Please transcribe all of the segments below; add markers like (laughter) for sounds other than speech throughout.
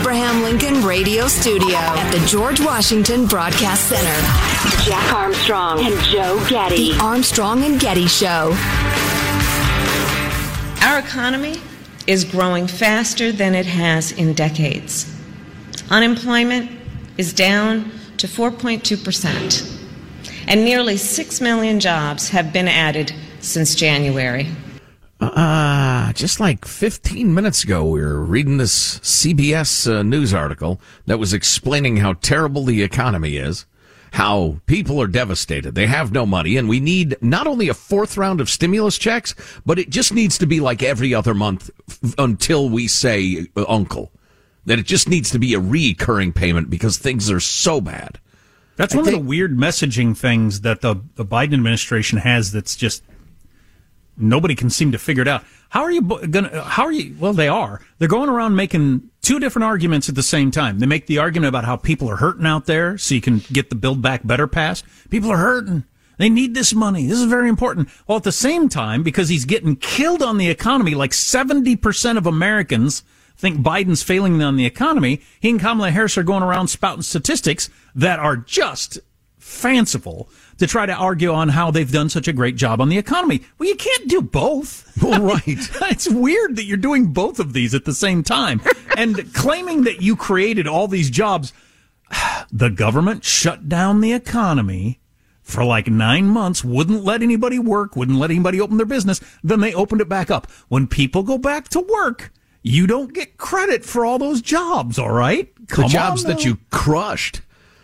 Abraham Lincoln Radio Studio at the George Washington Broadcast Center, Jack Armstrong and Joe Getty. The Armstrong and Getty Show. Our economy is growing faster than it has in decades. Unemployment is down to 4.2%, and nearly 6 million jobs have been added since January. Uh, just like 15 minutes ago, we were reading this CBS uh, news article that was explaining how terrible the economy is, how people are devastated. They have no money, and we need not only a fourth round of stimulus checks, but it just needs to be like every other month f- until we say uh, uncle. That it just needs to be a recurring payment because things are so bad. That's one of the weird messaging things that the, the Biden administration has that's just nobody can seem to figure it out. How are you going to, how are you, well, they are. They're going around making two different arguments at the same time. They make the argument about how people are hurting out there so you can get the Build Back Better passed. People are hurting. They need this money. This is very important. Well, at the same time, because he's getting killed on the economy, like 70% of Americans think Biden's failing on the economy. He and Kamala Harris are going around spouting statistics that are just fanciful to try to argue on how they've done such a great job on the economy. Well, you can't do both. (laughs) Well, right. (laughs) it's weird that you're doing both of these at the same time and claiming that you created all these jobs. (sighs) The government shut down the economy for like nine months, wouldn't let anybody work, wouldn't let anybody open their business. Then they opened it back up. When people go back to work, you don't get credit for all those jobs, all right? the jobs that you crushed.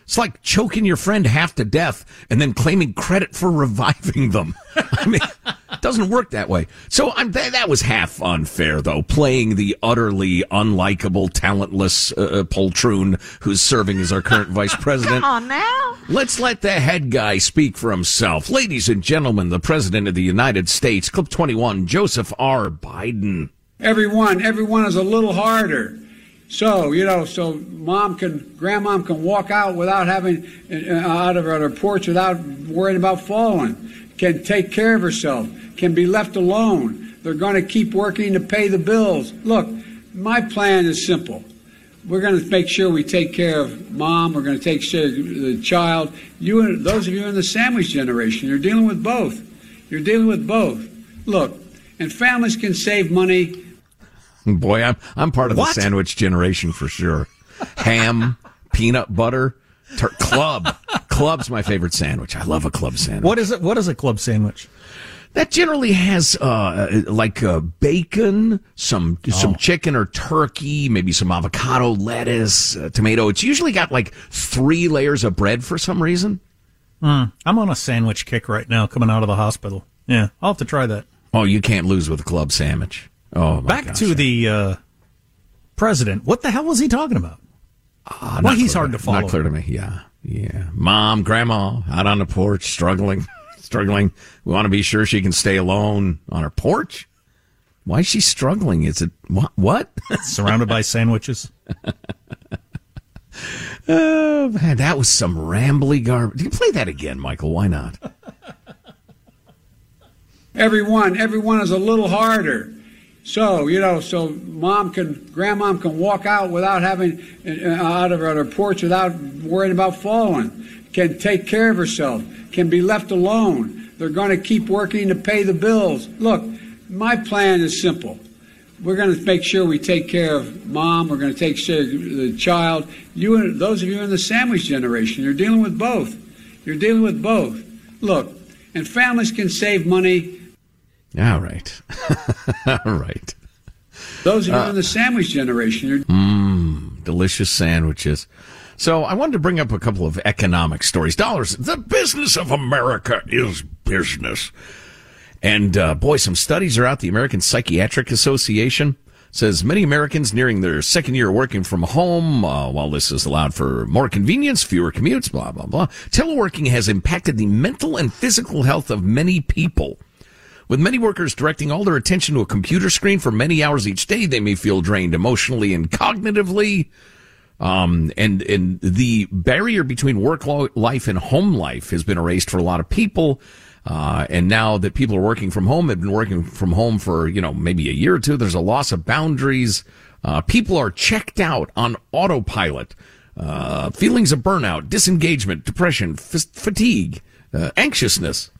It's like choking your friend half to death and then claiming credit for (laughs) reviving them. I mean, it doesn't work that way. So I'm, that, that was half unfair, though, playing the utterly unlikable, talentless uh, poltroon who's serving as our current vice (laughs) president. Come on now. Let's let the head guy speak for himself. Ladies and gentlemen, the President of the United States, clip 21, Joseph R. Biden. Everyone, everyone is a little harder. So, you know, so mom can, grandmom can walk out without having, uh, out of her porch without worrying about falling, can take care of herself, can be left alone. They're going to keep working to pay the bills. Look, my plan is simple. We're going to make sure we take care of mom. We're going to take care of the child. You and those of you in the sandwich generation, you're dealing with both. You're dealing with both. Look, and families can save money Boy, I'm I'm part of What? the sandwich generation for sure. Ham, peanut butter, tur- club. Club's my favorite sandwich. I love a club sandwich. What is it? What is a club sandwich? That generally has uh, like uh, bacon, some some chicken or turkey, maybe some avocado, lettuce, uh, tomato. It's usually got like three layers of bread for some reason. I'm on a sandwich kick right now coming out of the hospital. Yeah, I'll have to try that. Oh, you can't lose with a club sandwich. Oh, my Back gosh. to the uh, president. What the hell was he talking about? Ah, well, he's hard to follow. Not clear to me. Yeah, Yeah, mom, grandma out on the porch, struggling, (laughs) struggling. We want to be sure she can stay alone on her porch. Why is she struggling? Is it what? what? (laughs) Surrounded by sandwiches. oh man, that was some rambly garbage. You play that again, Michael? Why not? Everyone, everyone is a little harder. So, you know, so mom can, grandmom can walk out without having, uh, out of her porch without worrying about falling, can take care of herself, can be left alone. They're going to keep working to pay the bills. Look, my plan is simple. We're going to make sure we take care of mom. We're going to take care of the child. You, and those of you in the sandwich generation, you're dealing with both. You're dealing with both. Look, and families can save money all right. (laughs) All right. Those of you uh, in the sandwich generation. Mmm, delicious sandwiches. So I wanted to bring up a couple of economic stories. Dollars. The business of America is business. And uh, boy, some studies are out. The American Psychiatric Association says many Americans nearing their second year working from home, uh, while this is allowed for more convenience, fewer commutes, blah, blah, blah. Teleworking has impacted the mental and physical health of many people. With many workers directing all their attention to a computer screen for many hours each day, they may feel drained emotionally and cognitively. Um, and, and the barrier between work life and home life has been erased for a lot of people. Uh, and now that people are working from home, have been working from home for, you know, maybe a year or two, there's a loss of boundaries. Uh, people are checked out on autopilot. Uh, feelings of burnout, disengagement, depression, f- fatigue, uh, anxiousness.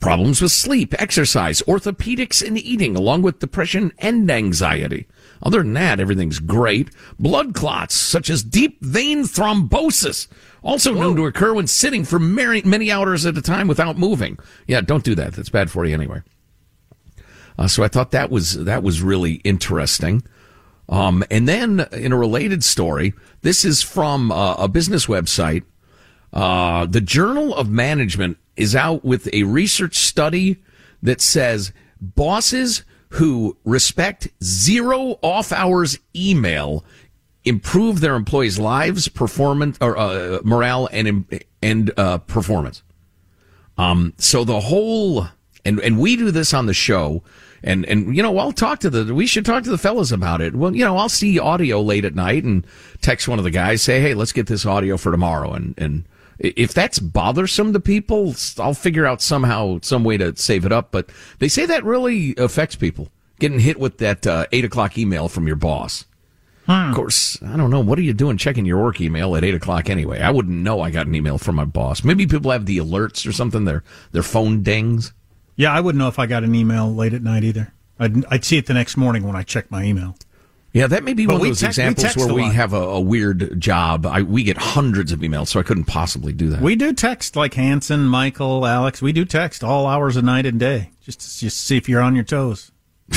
Problems with sleep, exercise, orthopedics, and eating, along with depression and anxiety. Other than that, everything's great. Blood clots, such as deep vein thrombosis, also known to occur when sitting for many hours at a time without moving. Yeah, don't do that. That's bad for you anyway. Uh, so I thought that was that was really interesting. Um, and then in a related story, this is from uh, a business website. Uh, the Journal of Management is out with a research study that says bosses who respect zero off hours email improve their employees' lives, performance, or uh, morale, and and uh, performance. Um, so the whole and and we do this on the show. And, and, you know, I'll talk to the, we should talk to the fellas about it. Well, you know, I'll see audio late at night and text one of the guys, say, Hey, let's get this audio for tomorrow. And, and, if that's bothersome to people, I'll figure out somehow, some way to save it up. But they say that really affects people getting hit with that uh, eight o'clock email from your boss. Hmm. Of course, I don't know. What are you doing checking your work email at eight o'clock anyway? I wouldn't know I got an email from my boss. Maybe people have the alerts or something. Their their phone dings. Yeah, I wouldn't know if I got an email late at night either. I'd, I'd see it the next morning when I check my email. Yeah, that may be but one of those te- examples where we have a, a, weird job. I, we get hundreds of emails, so I couldn't possibly do that. We do text like Hanson, Michael, Alex. We do text all hours of night and day, just to, just see if you're on your toes. (laughs)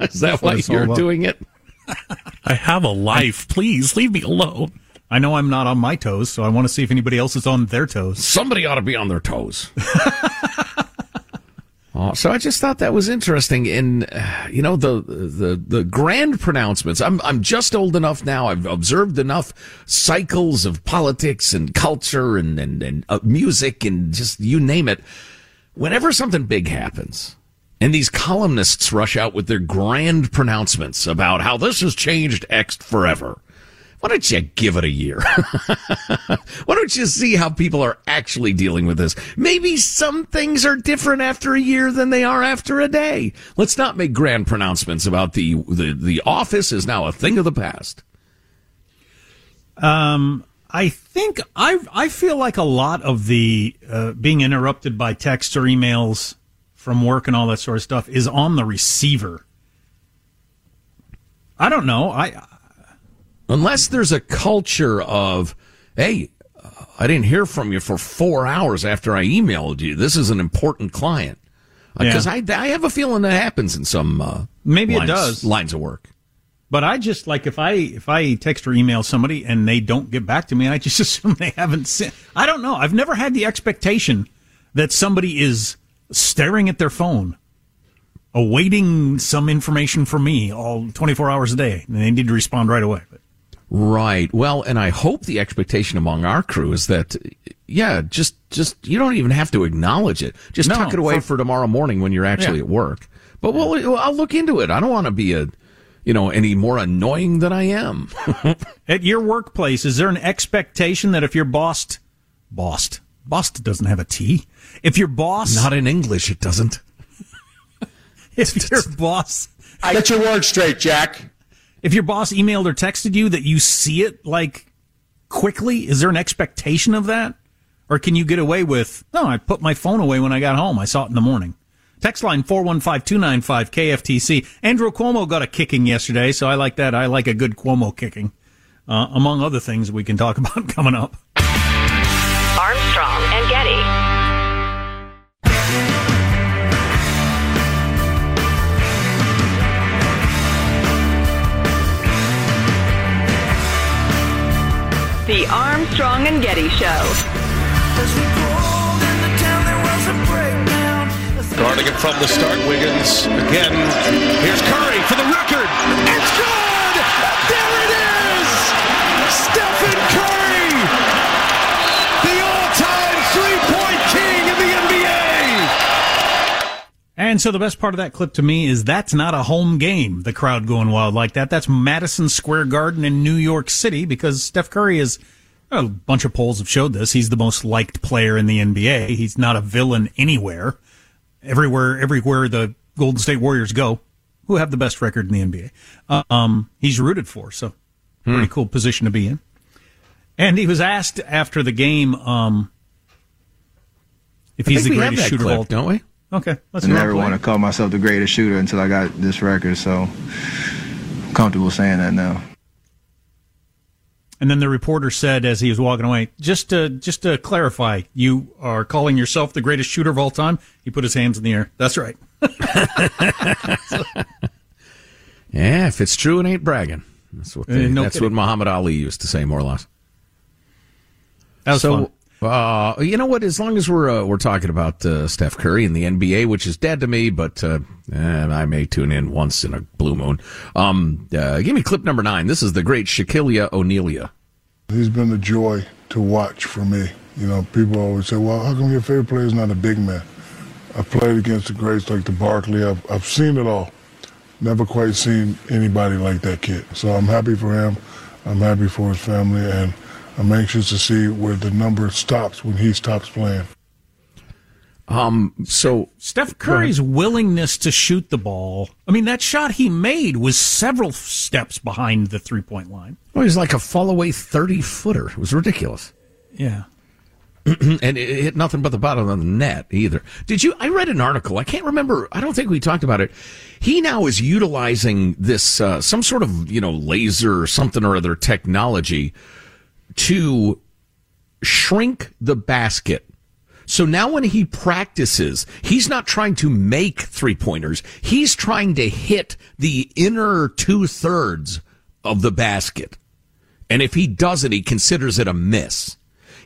Is that why you're doing it? (laughs) I have a life. Please leave me alone. I know I'm not on my toes, so I want to see if anybody else is on their toes. Somebody ought to be on their toes. (laughs) Uh, so I just thought that was interesting. In uh, you know the the the grand pronouncements. I'm I'm just old enough now. I've observed enough cycles of politics and culture and and, and uh, music and just you name it. Whenever something big happens, and these columnists rush out with their grand pronouncements about how this has changed X forever. Why don't you give it a year? (laughs) Why don't you see how people are actually dealing with this? Maybe some things are different after a year than they are after a day. Let's not make grand pronouncements about the the, the office is now a thing of the past. Um, I think I I feel like a lot of the uh, being interrupted by texts or emails from work and all that sort of stuff is on the receiver. I don't know. I unless there's a culture of, hey, I didn't hear from you for four hours after I emailed you. This is an important client. Because uh, yeah. I, I have a feeling that happens in some uh, maybe lines, it does lines of work. But I just like if I if I text or email somebody and they don't get back to me, I just (laughs) assume they haven't sent. I don't know. I've never had the expectation that somebody is staring at their phone, awaiting some information from me all 24 hours a day, and they need to respond right away. But Right. Well, and I hope the expectation among our crew is that, yeah, just, just, you don't even have to acknowledge it. Just No, tuck it away for- for, tomorrow morning when you're actually Yeah. at work. But we'll, I'll look into it. I don't want to be a, you know, any more annoying than I am. (laughs) At your workplace, is there an expectation that if your boss, bossed, bossed doesn't have a T. If your boss, Not in English, it doesn't. (laughs) if your boss, Get your words straight, Jack. If your boss emailed or texted you that you see it like quickly, is there an expectation of that? Or can you get away with, no, I put my phone away when I got home. I saw it in the morning. Text line 415-295 KFTC. Andrew Cuomo got a kicking yesterday, so I like that. I like a good Cuomo kicking. Uh, among other things we can talk (laughs) about coming up. Armstrong The Armstrong and Getty Show. Guarding it from the start, Wiggins again. Here's Curry for the record. It's good! There it is! Stephen Curry! The all-time three-point king in the NBA! And so the best part of that clip to me is that's not a home game, the crowd going wild like that. That's Madison Square Garden in New York City because Steph Curry is, a bunch of polls have showed this, he's the most liked player in the NBA. He's not a villain anywhere. Everywhere, everywhere the Golden State Warriors go, who have the best record in the NBA, um, he's rooted for. So pretty cool position to be in. And he was asked after the game, um, if I he's the greatest shooter clip, of all don't we? Okay, let's I never want to call myself the greatest shooter until I got this record, so I'm comfortable saying that now. And then the reporter said as he was walking away, just to just to clarify, you are calling yourself the greatest shooter of all time. He put his hands in the air. That's right. (laughs) Yeah, if it's true, it ain't bragging. That's what they, Uh, no that's kidding. what Muhammad Ali used to say, more or less. That was so, Uh, you know what? As long as we're uh, we're talking about uh, Steph Curry and the NBA, which is dead to me, but uh, eh, I may tune in once in a blue moon. Um, uh, give me clip number nine. This is the great Shaquille O'Neal. He's been a joy to watch for me. You know, people always say, well, how come your favorite player is not a big man? I've played against the greats like the Barkley. I've, I've seen it all. Never quite seen anybody like that kid. So I'm happy for him. I'm happy for his family. And I'm anxious to see where the number stops when he stops playing. Um, so Steph Curry's willingness to shoot the ball. I mean, that shot he made was several steps behind the three point line. Well, he's like a fall away 30 footer. It was ridiculous. Yeah. (clears throat) and it hit nothing but the bottom of the net either. Did you? I read an article. I can't remember. I don't think we talked about it. He now is utilizing this uh, some sort of you know laser or something or other technology to shrink the basket. So now when he practices, he's not trying to make three pointers. He's trying to hit the inner two thirds of the basket. And if he doesn't, he considers it a miss.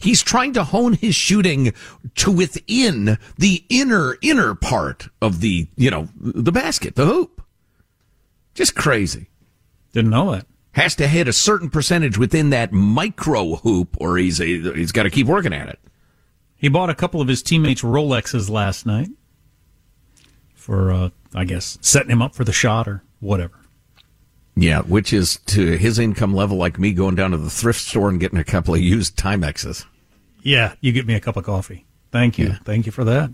He's trying to hone his shooting to within the inner, inner part of the, you know, the basket, the hoop. Just crazy. Didn't know that. Has to hit a certain percentage within that micro hoop or he's, he's got to keep working at it. He bought a couple of his teammates Rolexes last night for, uh, I guess, setting him up for the shot or whatever. Yeah, which is to his income level like me going down to the thrift store and getting a couple of used Timexes. Yeah, you get me a cup of coffee. Thank you. Thank you for that.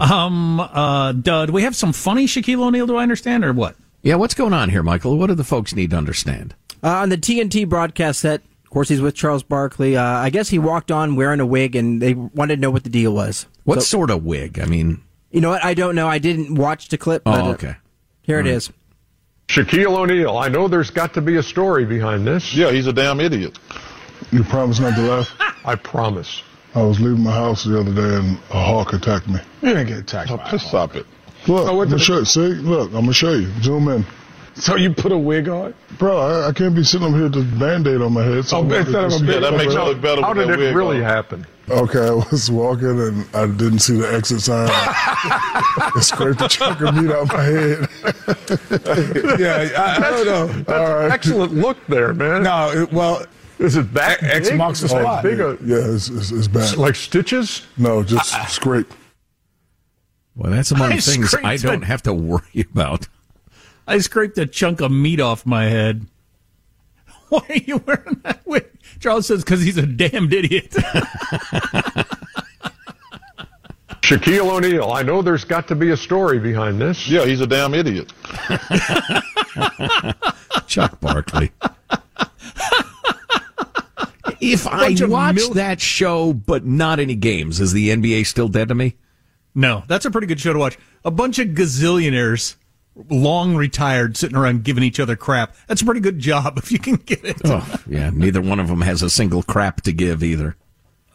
Um, uh, Dud, we have some funny Shaquille O'Neal, do I understand, or what? Yeah, what's going on here, Michael? What do the folks need to understand? Uh, on the TNT broadcast set, of course, he's with Charles Barkley. Uh, I guess he walked on wearing a wig, and they wanted to know what the deal was. What So- sort of wig? I mean, You know what? I don't know. I didn't watch the clip. Oh, but, uh, okay. Here it All right. is. Shaquille O'Neal, I know there's got to be a story behind this. Yeah, he's a damn idiot. You promise not to laugh? I promise. I was leaving my house the other day and a hawk attacked me. You didn't get attacked. by a Stop it. Look, I'm gonna show you. See, look, I'm gonna show you. Zoom in. So you put a wig on? Bro, I, I can't be sitting up here with this band-aid on my head. So Oh, I'm instead of a just- big- that makes you look better How with did that it wig really on. happen? Okay, I was walking and I didn't see the exit sign. I scraped a chunk of meat out my head. (laughs) yeah, I, I don't know. That's an excellent look there, man. No, it, well, Is it that X big? marks the Oh, spot. Big a, Yeah, it's, it's, it's bad. like stitches? No, just scrape. Well, that's among (laughs) I things I don't it. have to worry (laughs) about. I scraped a chunk of meat off my head. (laughs) Why are you wearing that wig? Charles says because he's a damned idiot. (laughs) Shaquille O'Neal. I know there's got to be a story behind this. Yeah, he's a damn idiot. (laughs) Chuck Barkley. if I Bunch of watch mil- that show but not any games, is the NBA still dead to me? no, that's a pretty good show to watch. A bunch of gazillionaires, long retired, sitting around giving each other crap. That's a pretty good job (laughs) if you can get it. Oh, yeah. Neither one of them has a single crap to give either.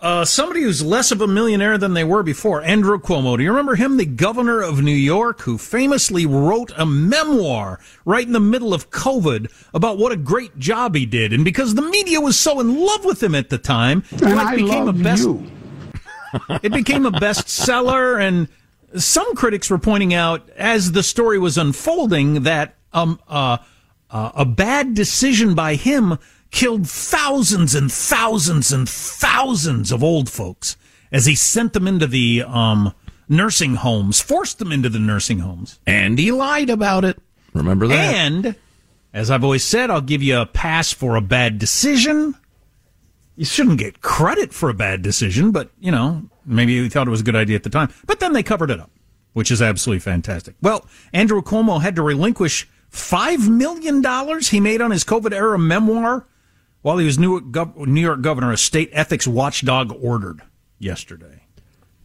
Uh, somebody who's less of a millionaire than they were before, Andrew Cuomo. Do you remember him, the governor of New York, who famously wrote a memoir right in the middle of COVID about what a great job he did? And because the media was so in love with him at the time, it And like I became love a best. you. (laughs) it became a bestseller, and some critics were pointing out as the story was unfolding that um uh, uh, a bad decision by him killed thousands and thousands and thousands of old folks as he sent them into the um nursing homes, forced them into the nursing homes. And he lied about it. Remember that? And as I've always said, I'll give you a pass for a bad decision. You shouldn't get credit for a bad decision, but you know, maybe he thought it was a good idea at the time. But then they covered it up, which is absolutely fantastic. Well, Andrew Cuomo had to relinquish five million dollars he made on his COVID era memoir while he was New York, gov- New York governor. A state ethics watchdog ordered yesterday.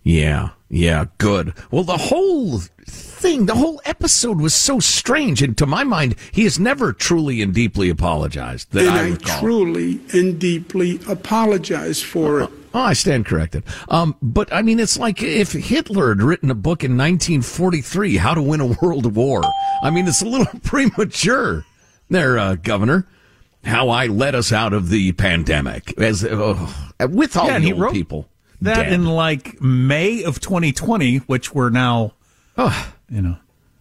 Yeah, yeah, good. Well, the whole thing, the whole episode was so strange, and to my mind, he has never truly and deeply apologized. That and I I, truly and deeply apologize for it. Oh, I stand corrected. Um, but I mean, it's like if Hitler had written a book in 1943, How to Win a World War. I mean, it's a little (laughs) premature there, uh, Governor. How I led us out of the pandemic as uh, with all Yeah, the old people. That dead. in like May of 2020, which we're now, you know,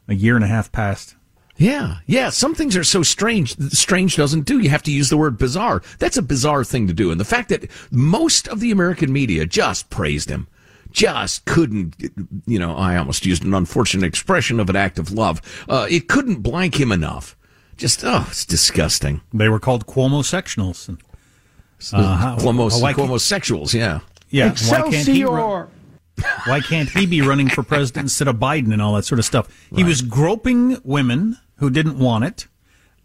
a year and a half past. Yeah, yeah. Some things are so strange. Strange doesn't do. You have to use the word bizarre. That's a bizarre thing to do. And the fact that most of the American media just praised him, just couldn't, you know, I almost used an unfortunate expression of an act of love. Uh, it couldn't blank him enough. Just, oh, it's disgusting. They were called Cuomosexuals. And, uh, how- Cuomo, why can't- Cuomo yeah. Yeah, why can't he run, Excelsior! why can't he be running for president instead of Biden and all that sort of stuff? He was groping women who didn't want it.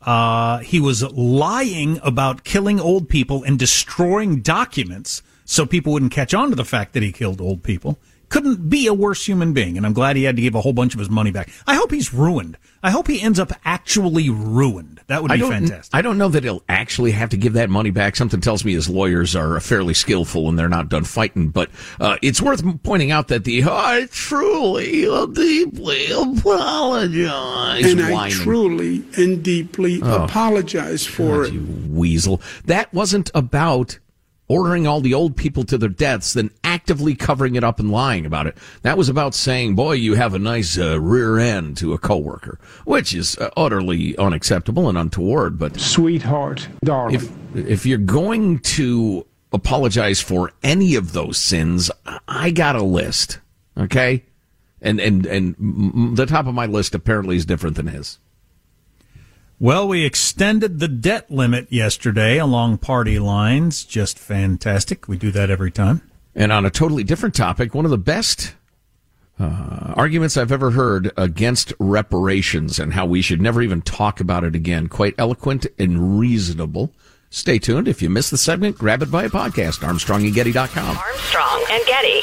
Uh, he was lying about killing old people and destroying documents so people wouldn't catch on to the fact that he killed old people. Couldn't be a worse human being, and I'm glad he had to give a whole bunch of his money back. I hope he's ruined. I hope he ends up actually ruined. That would be don't, fantastic. I don't know that he'll actually have to give that money back. Something tells me his lawyers are fairly skillful and they're not done fighting. But uh, it's worth pointing out that the I truly, uh, deeply apologize. And I truly and deeply Oh. apologize for it. weasel. That wasn't about ordering all the old people to their deaths, then actively covering it up and lying about it. That was about saying, "Boy, you have a nice uh, rear end" to a coworker, which is uh, utterly unacceptable and untoward. But sweetheart, darling, if if you're going to apologize for any of those sins, I got a list. Okay, and and and the top of my list apparently is different than his. Well, we extended the debt limit yesterday along party lines. Just fantastic. We do that every time. And on a totally different topic, one of the best uh, arguments I've ever heard against reparations and how we should never even talk about it again. Quite eloquent and reasonable. Stay tuned. If you missed the segment, grab it via podcast, armstrongandgetty.com. Armstrong and Getty.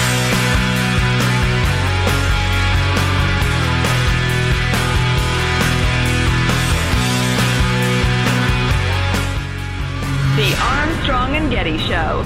The Armstrong and Getty Show.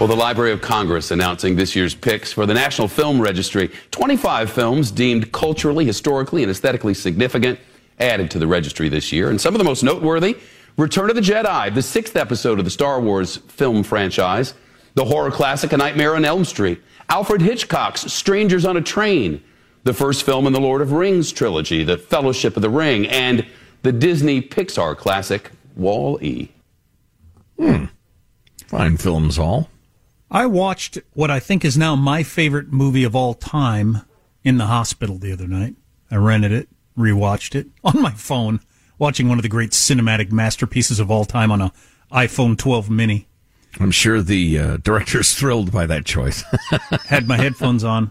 Well, the Library of Congress announcing this year's picks for the National Film Registry. 25 films deemed culturally, historically, and aesthetically significant added to the registry this year. And some of the most noteworthy Return of the Jedi, the sixth episode of the Star Wars film franchise, the horror classic A Nightmare on Elm Street, Alfred Hitchcock's Strangers on a Train, the first film in the Lord of Rings trilogy, The Fellowship of the Ring, and the Disney Pixar classic Wall E. Hmm. Fine films, all. I watched what I think is now my favorite movie of all time in the hospital the other night. I rented it, rewatched it (laughs) on my phone, watching one of the great cinematic masterpieces of all time on a iPhone 12 mini. I'm sure the uh, director's (laughs) thrilled by that choice. (laughs) Had my headphones on.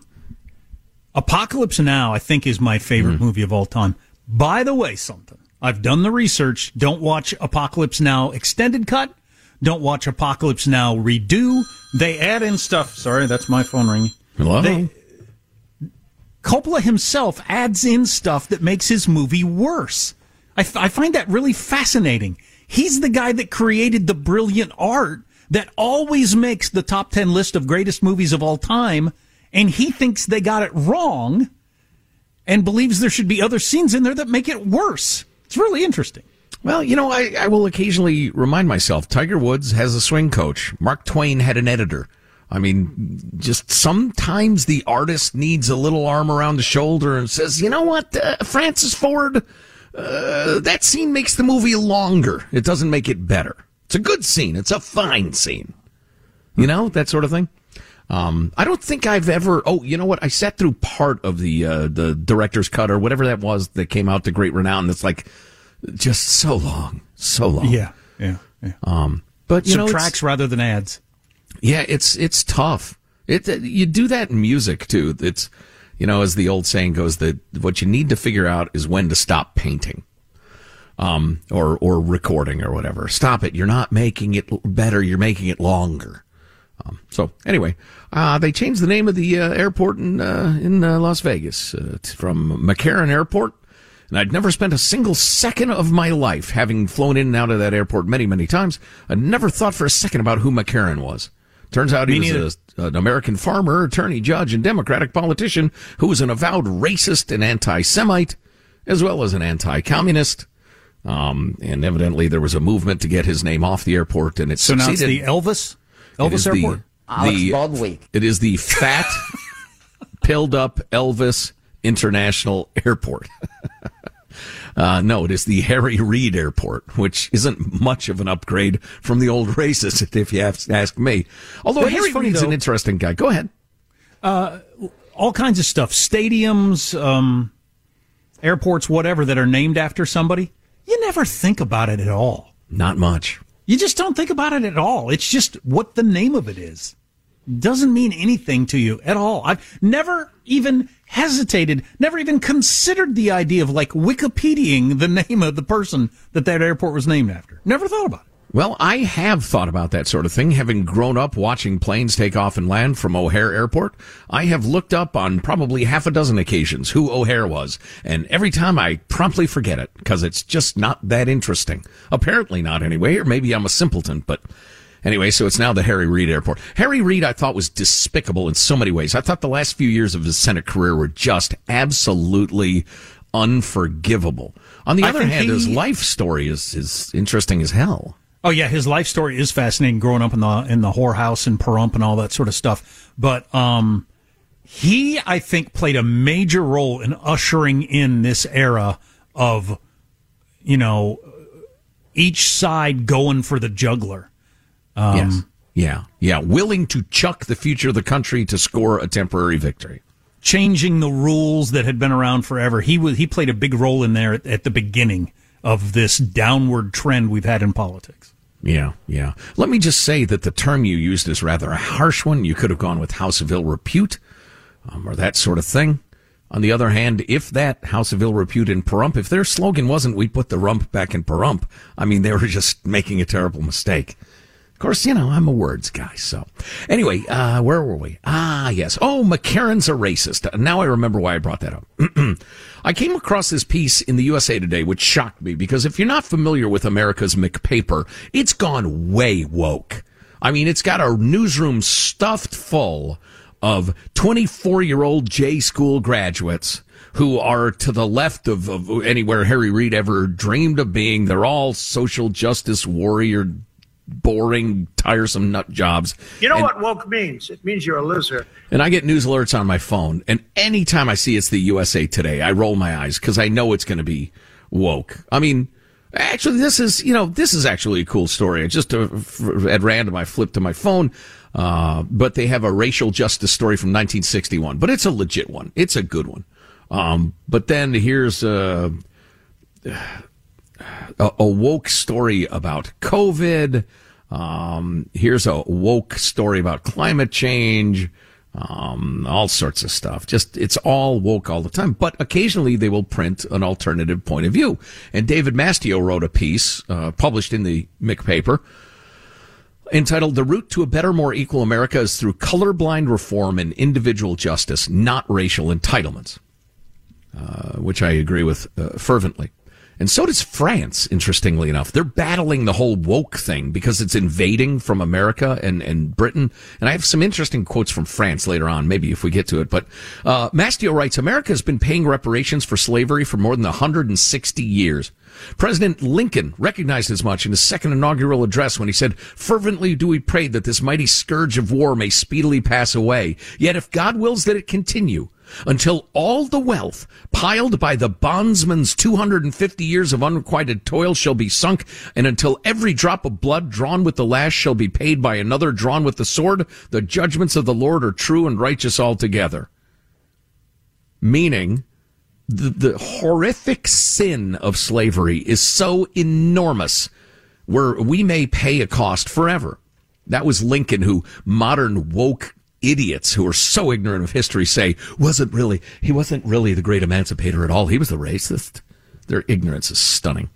Apocalypse Now, I think, is my favorite mm. movie of all time. By the way, something. I've done the research. Don't watch Apocalypse Now extended cut. Don't watch Apocalypse Now redo. They add in stuff. Sorry, that's my phone ringing. Hello. They, Coppola himself adds in stuff that makes his movie worse. I, f- I find that really fascinating. He's the guy that created the brilliant art that always makes the top 10 list of greatest movies of all time, and he thinks they got it wrong and believes there should be other scenes in there that make it worse. It's really interesting. Well, you know, I, I will occasionally remind myself Tiger Woods has a swing coach. Mark Twain had an editor. I mean, just sometimes the artist needs a little arm around the shoulder and says, you know what, uh, Francis Ford, uh, that scene makes the movie longer. It doesn't make it better. It's a good scene. It's a fine scene. You know, that sort of thing. Um, I don't think I've ever. Oh, you know what? I sat through part of the uh, the director's cut or whatever that was that came out to great renown. That's like just so long, so long. Yeah, yeah. yeah. Um, but you subtracts know, rather than adds. Yeah, it's it's tough. It you do that in music too. It's you know, as the old saying goes, that what you need to figure out is when to stop painting. Um, or, or recording or whatever. Stop it. You're not making it better. You're making it longer. Um, so anyway, uh, they changed the name of the uh, airport in uh, in uh, Las Vegas uh, from McCarran Airport. And I'd never spent a single second of my life, having flown in and out of that airport many, many times, I'd never thought for a second about who McCarran was. Turns out he Me was a, an American farmer, attorney, judge, and Democratic politician who was an avowed racist and anti-Semite, as well as an anti-communist. Um, and evidently there was a movement to get his name off the airport, and it So now it's the Elvis Elvis is the- Airport. the- It is the fat, (laughs) pilled up Elvis International Airport. (laughs) Uh, no, it is the Harry Reid Airport, which isn't much of an upgrade from the old racist, (laughs) if you have to ask me. Although That is Harry funny, Reid's an interesting guy. Go ahead. uh, all kinds of stuff, stadiums, um, airports, whatever that are named after somebody. You never think about it at all. Not much. You just don't think about it at all. It's just what the name of it is. Doesn't mean anything to you at all. I've never even hesitated, never even considered the idea of like Wikipediaing the name of the person that that airport was named after. Never thought about it. Well, I have thought about that sort of thing, having grown up watching planes take off and land from O'Hare Airport. I have looked up on probably half a dozen occasions who O'Hare was, and every time I promptly forget it because it's just not that interesting. Apparently not anyway, or maybe I'm a simpleton, but anyway, so it's now the Harry Reid Airport. Harry Reid I thought was despicable in so many ways. I thought the last few years of his Senate career were just absolutely unforgivable. On the I other hand, his life story is, is interesting as hell. Oh yeah, his life story is fascinating. Growing up in the in the whorehouse and Pahrump and all that sort of stuff. But um, he, I think, played a major role in ushering in this era of, you know, each side going for the juggler. Um, yes. Yeah. Yeah. Willing to chuck the future of the country to score a temporary victory. changing the rules that had been around forever. He was he played a big role in there at, at the beginning of this downward trend we've had in politics. Yeah. Yeah. Let me just say that the term you used is rather a harsh one. You could have gone with House of Ill Repute um, or that sort of thing. On the other hand, if that House of Ill Repute in Pahrump, if their slogan wasn't "We put the rump back in Pahrump," I mean, they were just making a terrible mistake. Course, you know, I'm a words guy. So anyway, uh, where were we? Ah, yes. Oh, McCarran's a racist. Now I remember why I brought that up. (clears throat) I came across this piece in the USA Today, which shocked me because if you're not familiar with America's McPaper, it's gone way woke. I mean, it's got a newsroom stuffed full of 24 year old J school graduates who are to the left of, of anywhere Harry Reid ever dreamed of being. They're all social justice warrior, boring, tiresome nut jobs. You know And- what woke means? It means you're a loser. and I get news alerts on my phone, and anytime I see it's the USA Today, I roll my eyes because I know it's going to be woke. I mean, actually, this is you know this is actually a cool story. It's just uh, at random I flipped to my phone, uh, but they have a racial justice story from 1961, but it's a legit one. It's a good one. Um, but then here's uh, a, a woke story about COVID. Um, here's a woke story about climate change. Um, all sorts of stuff. Just, it's all woke all the time. But occasionally they will print an alternative point of view. And David Mastio wrote a piece, uh, published in the McPaper entitled The Route to a Better, More Equal America is Through Colorblind Reform and Individual Justice, Not Racial Entitlements. Uh, which I agree with uh, fervently. And so does France, interestingly enough. They're battling the whole woke thing because it's invading from America and, and Britain. And I have some interesting quotes from France later on, maybe if we get to it. But uh, Mastio writes America has been paying reparations for slavery for more than 160 years. President Lincoln recognized as much in his second inaugural address when he said, Fervently do we pray that this mighty scourge of war may speedily pass away. Yet if God wills that it continue, until all the wealth piled by the bondsman's 250 years of unrequited toil shall be sunk, and until every drop of blood drawn with the lash shall be paid by another drawn with the sword, the judgments of the Lord are true and righteous altogether. Meaning, the, the horrific sin of slavery is so enormous where we may pay a cost forever. That was Lincoln who modern woke idiots who are so ignorant of history say wasn't really, he wasn't really the great emancipator at all. He was the racist. Their ignorance is stunning.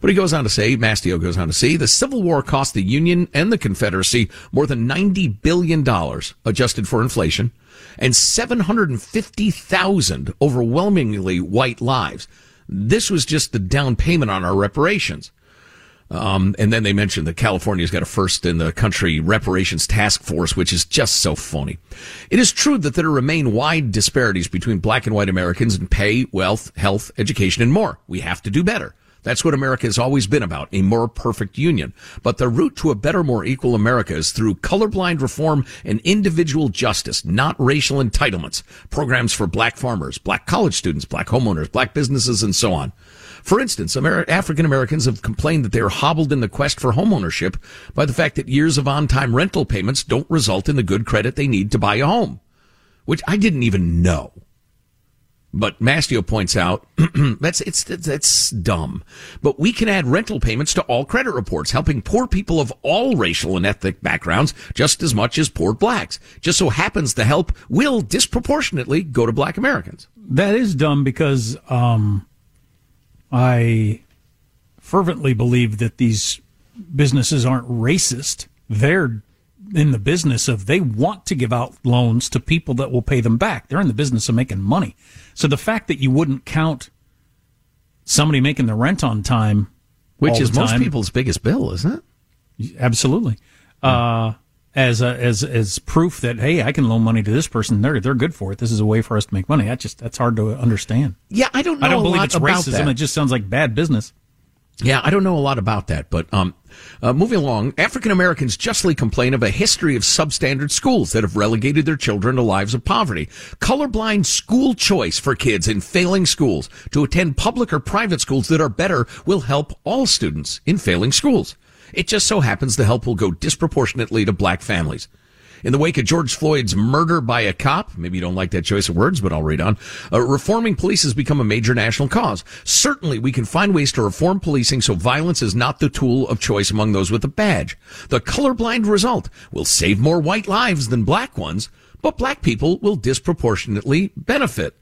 But he goes on to say, Mastio goes on to say, the Civil War cost the Union and the Confederacy more than $90 billion adjusted for inflation and 750,000 overwhelmingly white lives. This was just the down payment on our reparations. Um, and then they mentioned that California's got a first in the country reparations task force, which is just so phony. It is true that there remain wide disparities between black and white Americans in pay, wealth, health, education, and more. We have to do better. That's what America has always been about, a more perfect union. But the route to a better, more equal America is through colorblind reform and individual justice, not racial entitlements. Programs for black farmers, black college students, black homeowners, black businesses, and so on. For instance, Amer- African Americans have complained that they are hobbled in the quest for homeownership by the fact that years of on-time rental payments don't result in the good credit they need to buy a home, which I didn't even know. But Mastio points out (clears throat) that's it's that's dumb. But we can add rental payments to all credit reports, helping poor people of all racial and ethnic backgrounds just as much as poor blacks. Just so happens the help will disproportionately go to black Americans. That is dumb because um, I fervently believe that these businesses aren't racist. They're in the business of they want to give out loans to people that will pay them back. They're in the business of making money. So the fact that you wouldn't count somebody making the rent on time, which is time, most people's biggest bill, isn't it? Absolutely. Uh, as a, as as proof that hey, I can loan money to this person. They're they're good for it. This is a way for us to make money. That just that's hard to understand. Yeah, I don't. know I don't a believe lot it's racism. that. It just sounds like bad business. Yeah, I don't know a lot about that, but um, uh, moving along, African Americans justly complain of a history of substandard schools that have relegated their children to lives of poverty. Colorblind school choice for kids in failing schools to attend public or private schools that are better will help all students in failing schools. It just so happens the help will go disproportionately to black families. In the wake of George Floyd's murder by a cop, maybe you don't like that choice of words, but I'll read on. Uh, reforming police has become a major national cause. Certainly, we can find ways to reform policing so violence is not the tool of choice among those with a badge. The colorblind result will save more white lives than black ones, but black people will disproportionately benefit.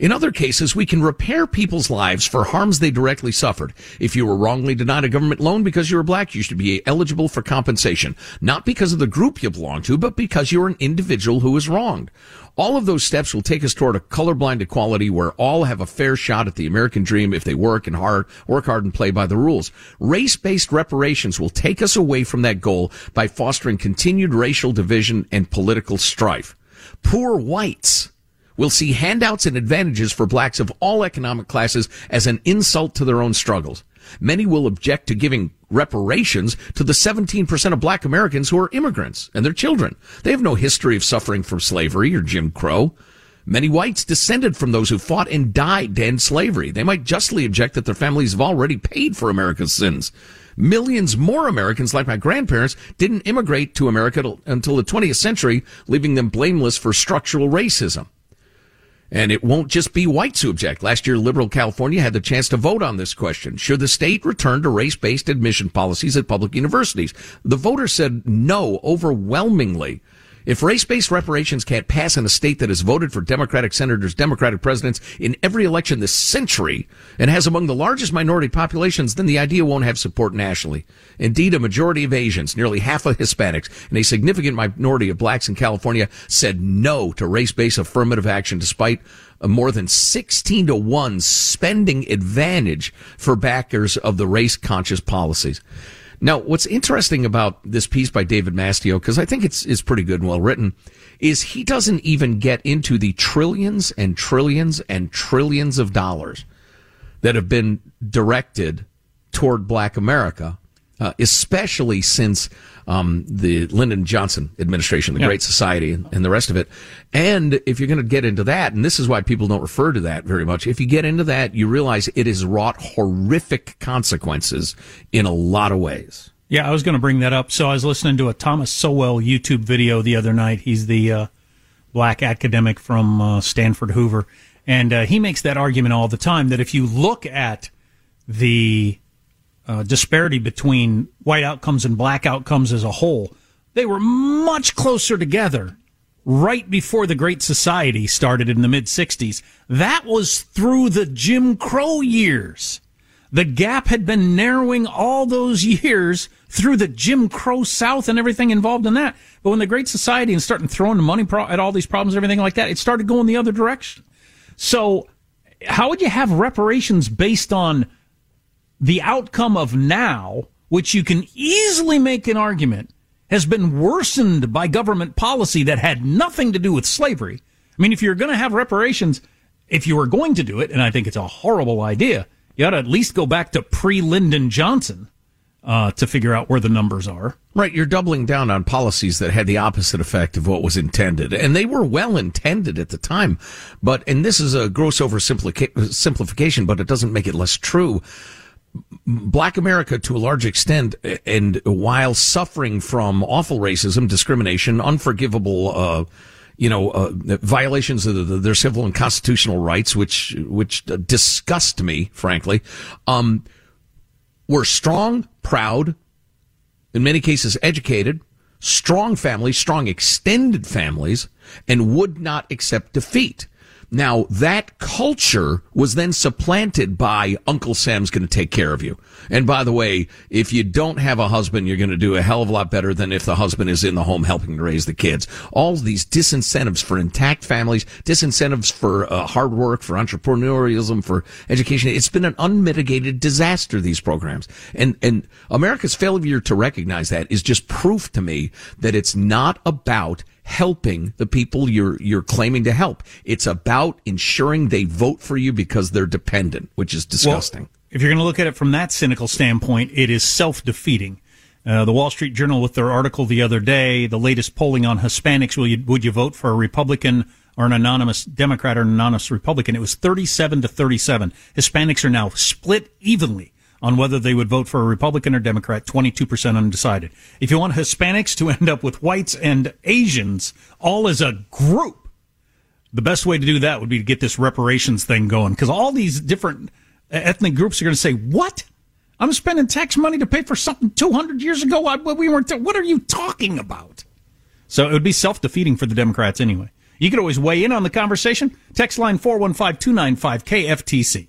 In other cases, we can repair people's lives for harms they directly suffered. If you were wrongly denied a government loan because you were black, you should be eligible for compensation. Not because of the group you belong to, but because you're an individual who was wronged. All of those steps will take us toward a colorblind equality where all have a fair shot at the American dream if they work and hard, work hard and play by the rules. Race-based reparations will take us away from that goal by fostering continued racial division and political strife. Poor whites will see handouts and advantages for blacks of all economic classes as an insult to their own struggles. Many will object to giving reparations to the 17% of black Americans who are immigrants and their children. They have no history of suffering from slavery or Jim Crow. Many whites descended from those who fought and died to end slavery. They might justly object that their families have already paid for America's sins. Millions more Americans, like my grandparents, didn't immigrate to America until the 20th century, leaving them blameless for structural racism. And it won't just be whites who object. Last year, liberal California had the chance to vote on this question. Should the state return to race-based admission policies at public universities? The voters said no overwhelmingly. If race-based reparations can't pass in a state that has voted for Democratic senators, Democratic presidents in every election this century and has among the largest minority populations, then the idea won't have support nationally. Indeed, a majority of Asians, nearly half of Hispanics, and a significant minority of blacks in California said no to race-based affirmative action despite a more than 16 to 1 spending advantage for backers of the race-conscious policies. Now, what's interesting about this piece by David Mastio, because I think it's is pretty good and well written, is he doesn't even get into the trillions and trillions and trillions of dollars that have been directed toward Black America, uh, especially since um, the Lyndon Johnson administration, the Yeah. Great Society, and, and the rest of it. And if you're going to get into that, and this is why people don't refer to that very much, if you get into that, you realize it has wrought horrific consequences in a lot of ways. Yeah, I was going to bring that up. So I was listening to a Thomas Sowell YouTube video the other night. He's the uh, black academic from uh, Stanford Hoover, and uh, he makes that argument all the time that if you look at the uh, disparity between white outcomes and black outcomes as a whole, they were much closer together right before the Great Society started in the mid 60s. That was through the Jim Crow years. The gap had been narrowing all those years through the Jim Crow South and everything involved in that. But when the Great Society and starting throwing money pro- at all these problems everything like that, it started going the other direction. So, how would you have reparations based on the outcome of now, which you can easily make an argument has been worsened by government policy that had nothing to do with slavery? I mean, if you're going to have reparations, if you were going to do it, and I think it's a horrible idea, you ought to at least go back to pre Lyndon Johnson uh, to figure out where the numbers are. Right, you're doubling down on policies that had the opposite effect of what was intended, and they were well intended at the time. But and this is a gross oversimplification, but it doesn't make it less true. Black America, to a large extent, and while suffering from awful racism, discrimination, unforgivable. Uh, you know, uh, violations of the, their civil and constitutional rights, which which disgust me, frankly. Um, we're strong, proud, in many cases educated, strong families, strong extended families, and would not accept defeat. Now that culture was then supplanted by Uncle Sam's going to take care of you. And by the way, if you don't have a husband, you're going to do a hell of a lot better than if the husband is in the home helping to raise the kids. All these disincentives for intact families, disincentives for uh, hard work, for entrepreneurialism, for education. It's been an unmitigated disaster, these programs. And, and America's failure to recognize that is just proof to me that it's not about helping the people you're you're claiming to help. It's about ensuring they vote for you because they're dependent, which is disgusting. Well, if you're going to look at it from that cynical standpoint, it is self-defeating. Uh, the Wall Street Journal, with their article the other day, the latest polling on Hispanics, will you, would you vote for a Republican or an anonymous Democrat or an anonymous Republican? It was 37 to 37. Hispanics are now split evenly on whether they would vote for a Republican or Democrat, 22% undecided. If you want Hispanics to (laughs) end up with whites and Asians all as a group, the best way to do that would be to get this reparations thing going because all these different ethnic groups are going to say, What? I'm spending tax money to pay for something 200 years ago. we weren't. What are you talking about? So it would be self defeating for the Democrats anyway. You could always weigh in on the conversation. Text line 415 295 KFTC.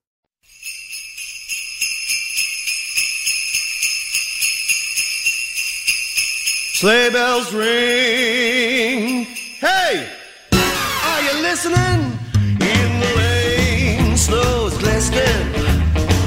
Sleigh bells ring. Hey, are you listening? In the lane, snow's glistening.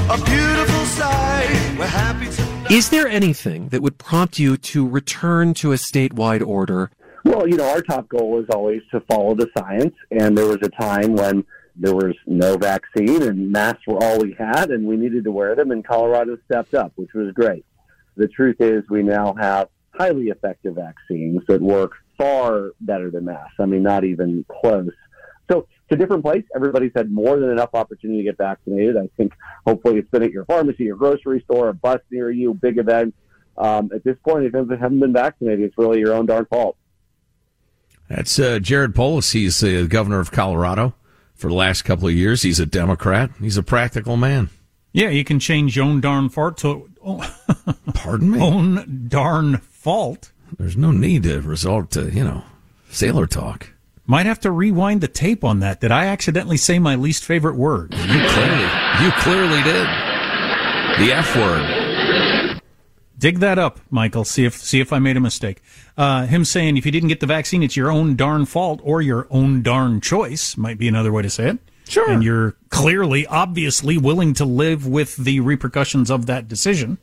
A beautiful sight. We're happy to. Is there anything that would prompt you to return to a statewide order? Well, you know, our top goal is always to follow the science, and there was a time when there was no vaccine and masks were all we had, and we needed to wear them, and Colorado stepped up, which was great. The truth is, we now have highly effective vaccines that work far better than masks. I mean, not even close. So it's a different place. Everybody's had more than enough opportunity to get vaccinated. I think hopefully it's been at your pharmacy, your grocery store, a bus near you, big events. Um, at this point, if you haven't been vaccinated, it's really your own darn fault. That's uh, Jared Polis. He's the governor of Colorado for the last couple of years. He's a Democrat. He's a practical man. Yeah, you can change your own darn fart to. Oh, Pardon me? (laughs) Own darn fault. There's no need to resort to, you know, sailor talk. Might have to rewind the tape on that. Did I accidentally say my least favorite word? You clearly, you clearly did. The F word. Dig that up, Michael. See if see if I made a mistake. Uh, him saying if you didn't get the vaccine, it's your own darn fault or your own darn choice might be another way to say it. Sure. And you're clearly, obviously willing to live with the repercussions of that decision.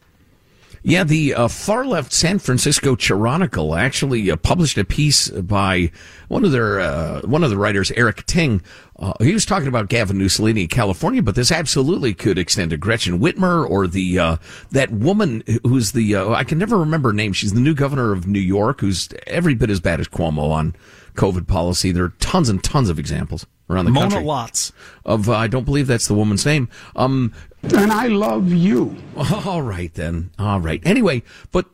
Yeah, the uh, far left San Francisco Chronicle actually uh, published a piece by one of their uh, one of the writers, Eric Ting. Uh, he was talking about Gavin Mussolini in California, but this absolutely could extend to Gretchen Whitmer or the uh, that woman who's the uh, I can never remember her name. She's the new governor of New York, who's every bit as bad as Cuomo on COVID policy. There are tons and tons of examples around the Mona country. Lots. Of I don't believe that's the woman's name. Um, And I love you. (laughs) all right then. All right. Anyway, but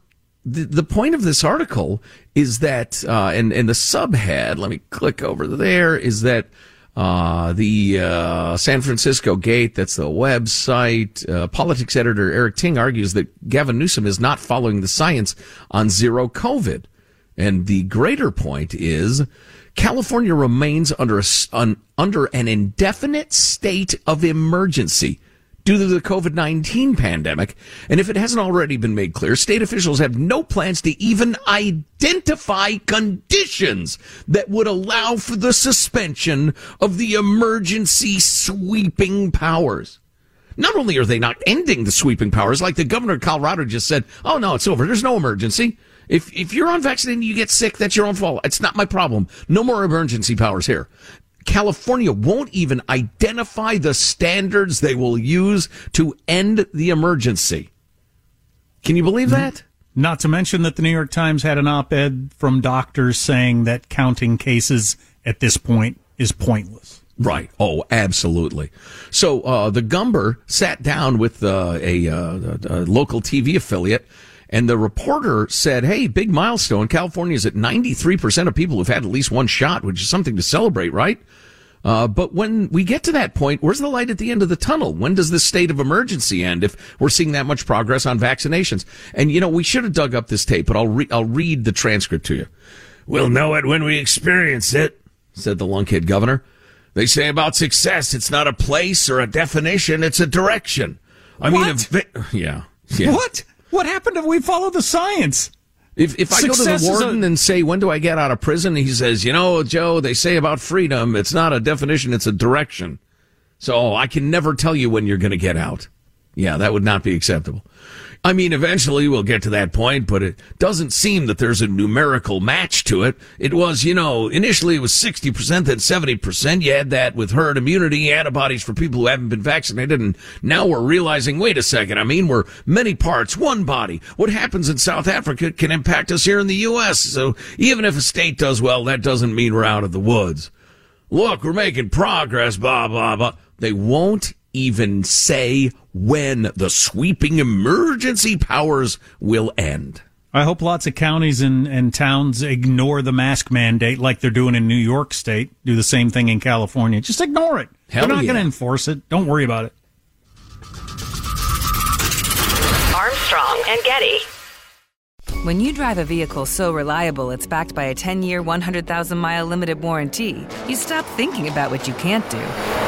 the, the point of this article is that, uh, and, and the subhead, let me click over there, is that, uh, the, uh, San Francisco Gate, that's the website, uh, politics editor Eric Ting argues that Gavin Newsom is not following the science on zero COVID. And the greater point is California remains under a, an, under an indefinite state of emergency due to the COVID 19 pandemic. And if it hasn't already been made clear, state officials have no plans to even identify conditions that would allow for the suspension of the emergency sweeping powers. Not only are they not ending the sweeping powers, like the governor of Colorado just said, oh no, it's over. There's no emergency. If, if you're unvaccinated and you get sick, that's your own fault. It's not my problem. No more emergency powers here. California won't even identify the standards they will use to end the emergency. Can you believe that? Not to mention that the New York Times had an op ed from doctors saying that counting cases at this point is pointless. Right. Oh, absolutely. So uh, the Gumber sat down with uh, a, uh, a local TV affiliate, and the reporter said, "Hey, big milestone! California is at ninety three percent of people who've had at least one shot, which is something to celebrate, right?" Uh, but when we get to that point, where's the light at the end of the tunnel? When does this state of emergency end if we're seeing that much progress on vaccinations? And you know, we should have dug up this tape, but I'll re- I'll read the transcript to you. We'll know it when we experience it, said the lunkhead governor. They say about success, it's not a place or a definition, it's a direction. I mean, What? a vi- yeah, yeah. What? What happened if we follow the science? If if I go to the is a- warden and say, "When do I get out of prison?" he says, "You know, Joe, they say about freedom, it's not a definition, it's a direction. So I can never tell you when you're going to get out." Yeah, that would not be acceptable. I mean, eventually we'll get to that point, but it doesn't seem that there's a numerical match to it. It was, you know, initially it was 60%, then 70%. You had that with herd immunity, antibodies for people who haven't been vaccinated. And now we're realizing, wait a second. I mean, we're many parts, one body. What happens in South Africa can impact us here in the U.S. So even if a state does well, that doesn't mean we're out of the woods. Look, we're making progress, blah, blah, blah. They won't even say when the sweeping emergency powers will end. I hope lots of counties and, and towns ignore the mask mandate like they're doing in New York State. Do the same thing in California. Just ignore it. Hell they're not yeah. going to enforce it. Don't worry about it. Armstrong and Getty. When you drive a vehicle so reliable it's backed by a 10 year, 100,000 mile limited warranty, you stop thinking about what you can't do